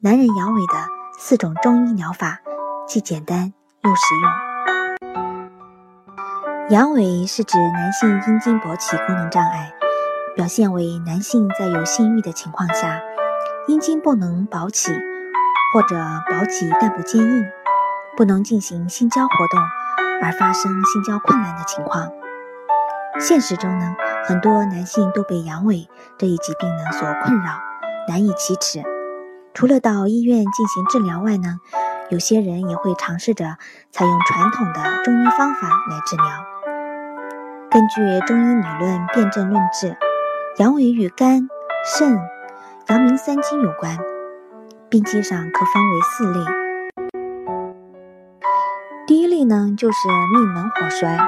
男人阳痿的四种中医疗法，既简单又实用。阳痿是指男性阴茎勃起功能障碍，表现为男性在有性欲的情况下，阴茎不能勃起，或者勃起但不坚硬，不能进行性交活动，而发生性交困难的情况。现实中呢，很多男性都被阳痿这一疾病呢所困扰。难以启齿。除了到医院进行治疗外呢，有些人也会尝试着采用传统的中医方法来治疗。根据中医理论辨证论治，阳痿与肝、肾、阳明三经有关，病机上可分为四类。第一类呢，就是命门火衰，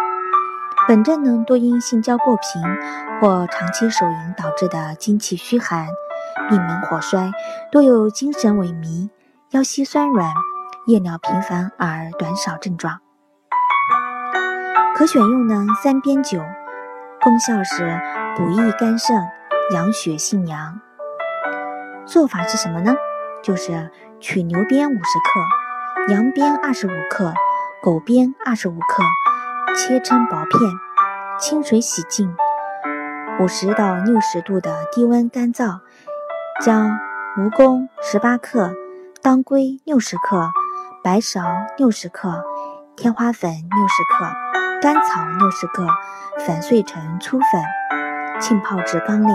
本症呢多因性交过频或长期手淫导致的精气虚寒。命门火衰，多有精神萎靡、腰膝酸软、夜尿频繁而短少症状。可选用呢三边酒，功效是补益肝肾、养血性阳。做法是什么呢？就是取牛鞭五十克、羊鞭二十五克、狗鞭二十五克，切成薄片，清水洗净，五十到六十度的低温干燥。将蜈蚣十八克、当归六十克、白芍六十克、天花粉六十克、甘草六十克粉碎成粗粉，浸泡至缸内。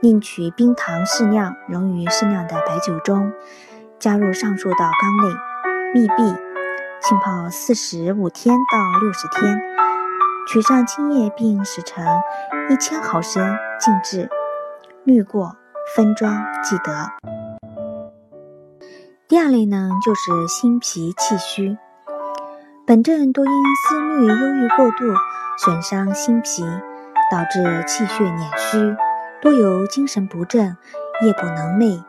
另取冰糖适量，溶于适量的白酒中，加入上述到缸内，密闭，浸泡四十五天到六十天。取上精液并使成一千毫升，静置，滤过。分装即得。第二类呢，就是心脾气虚，本症多因思虑忧郁过度，损伤心脾，导致气血敛虚，多有精神不振、夜不能寐、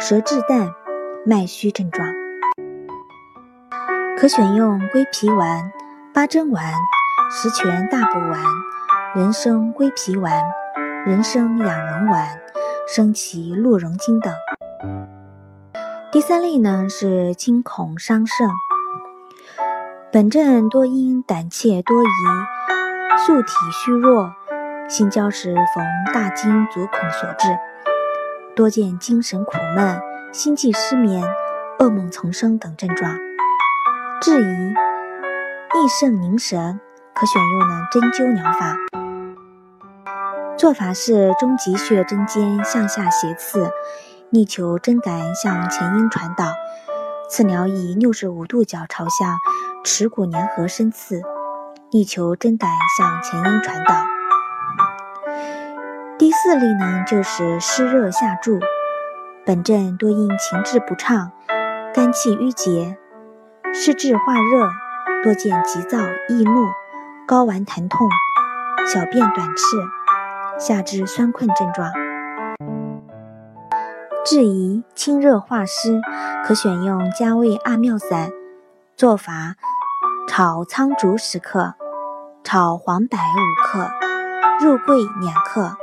舌质淡、脉虚症状。可选用归脾丸、八珍丸、十全大补丸、人参归脾丸、人参养荣丸。生其鹿茸精等。第三类呢是惊恐伤肾，本症多因胆怯多疑、素体虚弱、性交时逢大惊足恐所致，多见精神苦闷、心悸失眠、噩梦丛生等症状。质疑益肾凝神，可选用呢针灸疗法。做法是中极穴针尖向下斜刺，力求针感向前阴传导。刺疗以六十五度角朝向耻骨联合深刺，力求针感向前阴传导。第四例呢，就是湿热下注，本症多因情志不畅、肝气郁结、湿滞化热，多见急躁易怒、睾丸疼痛、小便短赤。下肢酸困症状，质疑清热化湿，可选用加味二妙散。做法：炒苍术十克，炒黄柏五克，肉桂两克，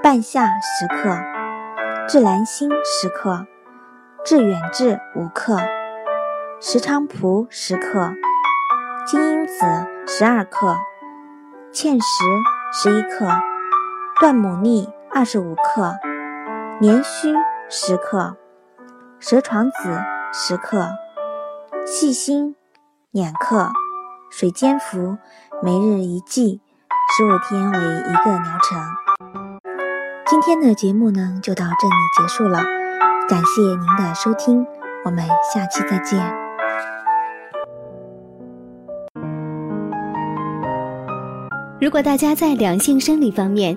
半夏十克，炙兰心十克，炙远志五克，石菖蒲十克，金樱子十二克，芡实十一克。断母粟二十五克，连须十克，蛇床子十克，细辛两克，水煎服，每日一剂，十五天为一个疗程。今天的节目呢，就到这里结束了，感谢您的收听，我们下期再见。如果大家在两性生理方面，